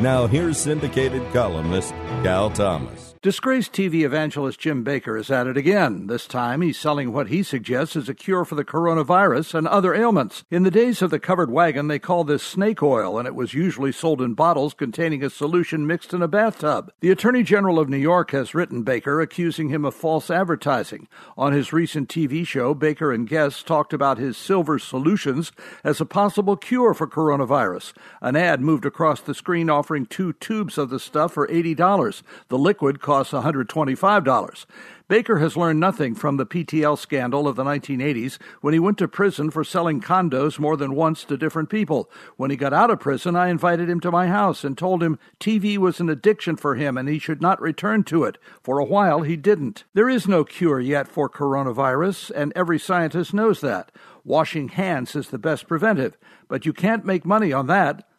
Now, here's syndicated columnist Cal Thomas. Disgraced TV evangelist Jim Bakker is at it again. This time he's selling what he suggests is a cure for the coronavirus and other ailments. In the days of the covered wagon, they called this snake oil, and it was usually sold in bottles containing a solution mixed in a bathtub. The Attorney General of New York has written Bakker, accusing him of false advertising. On his recent TV show, Bakker and guests talked about his silver solutions as a possible cure for coronavirus. An ad moved across the screen offering two tubes of the stuff for $80. The liquid costs $125. Bakker has learned nothing from the PTL scandal of the 1980s when he went to prison for selling condos more than once to different people. When he got out of prison, I invited him to my house and told him TV was an addiction for him and he should not return to it. For a while, he didn't. There is no cure yet for coronavirus, and every scientist knows that. Washing hands is the best preventive, but you can't make money on that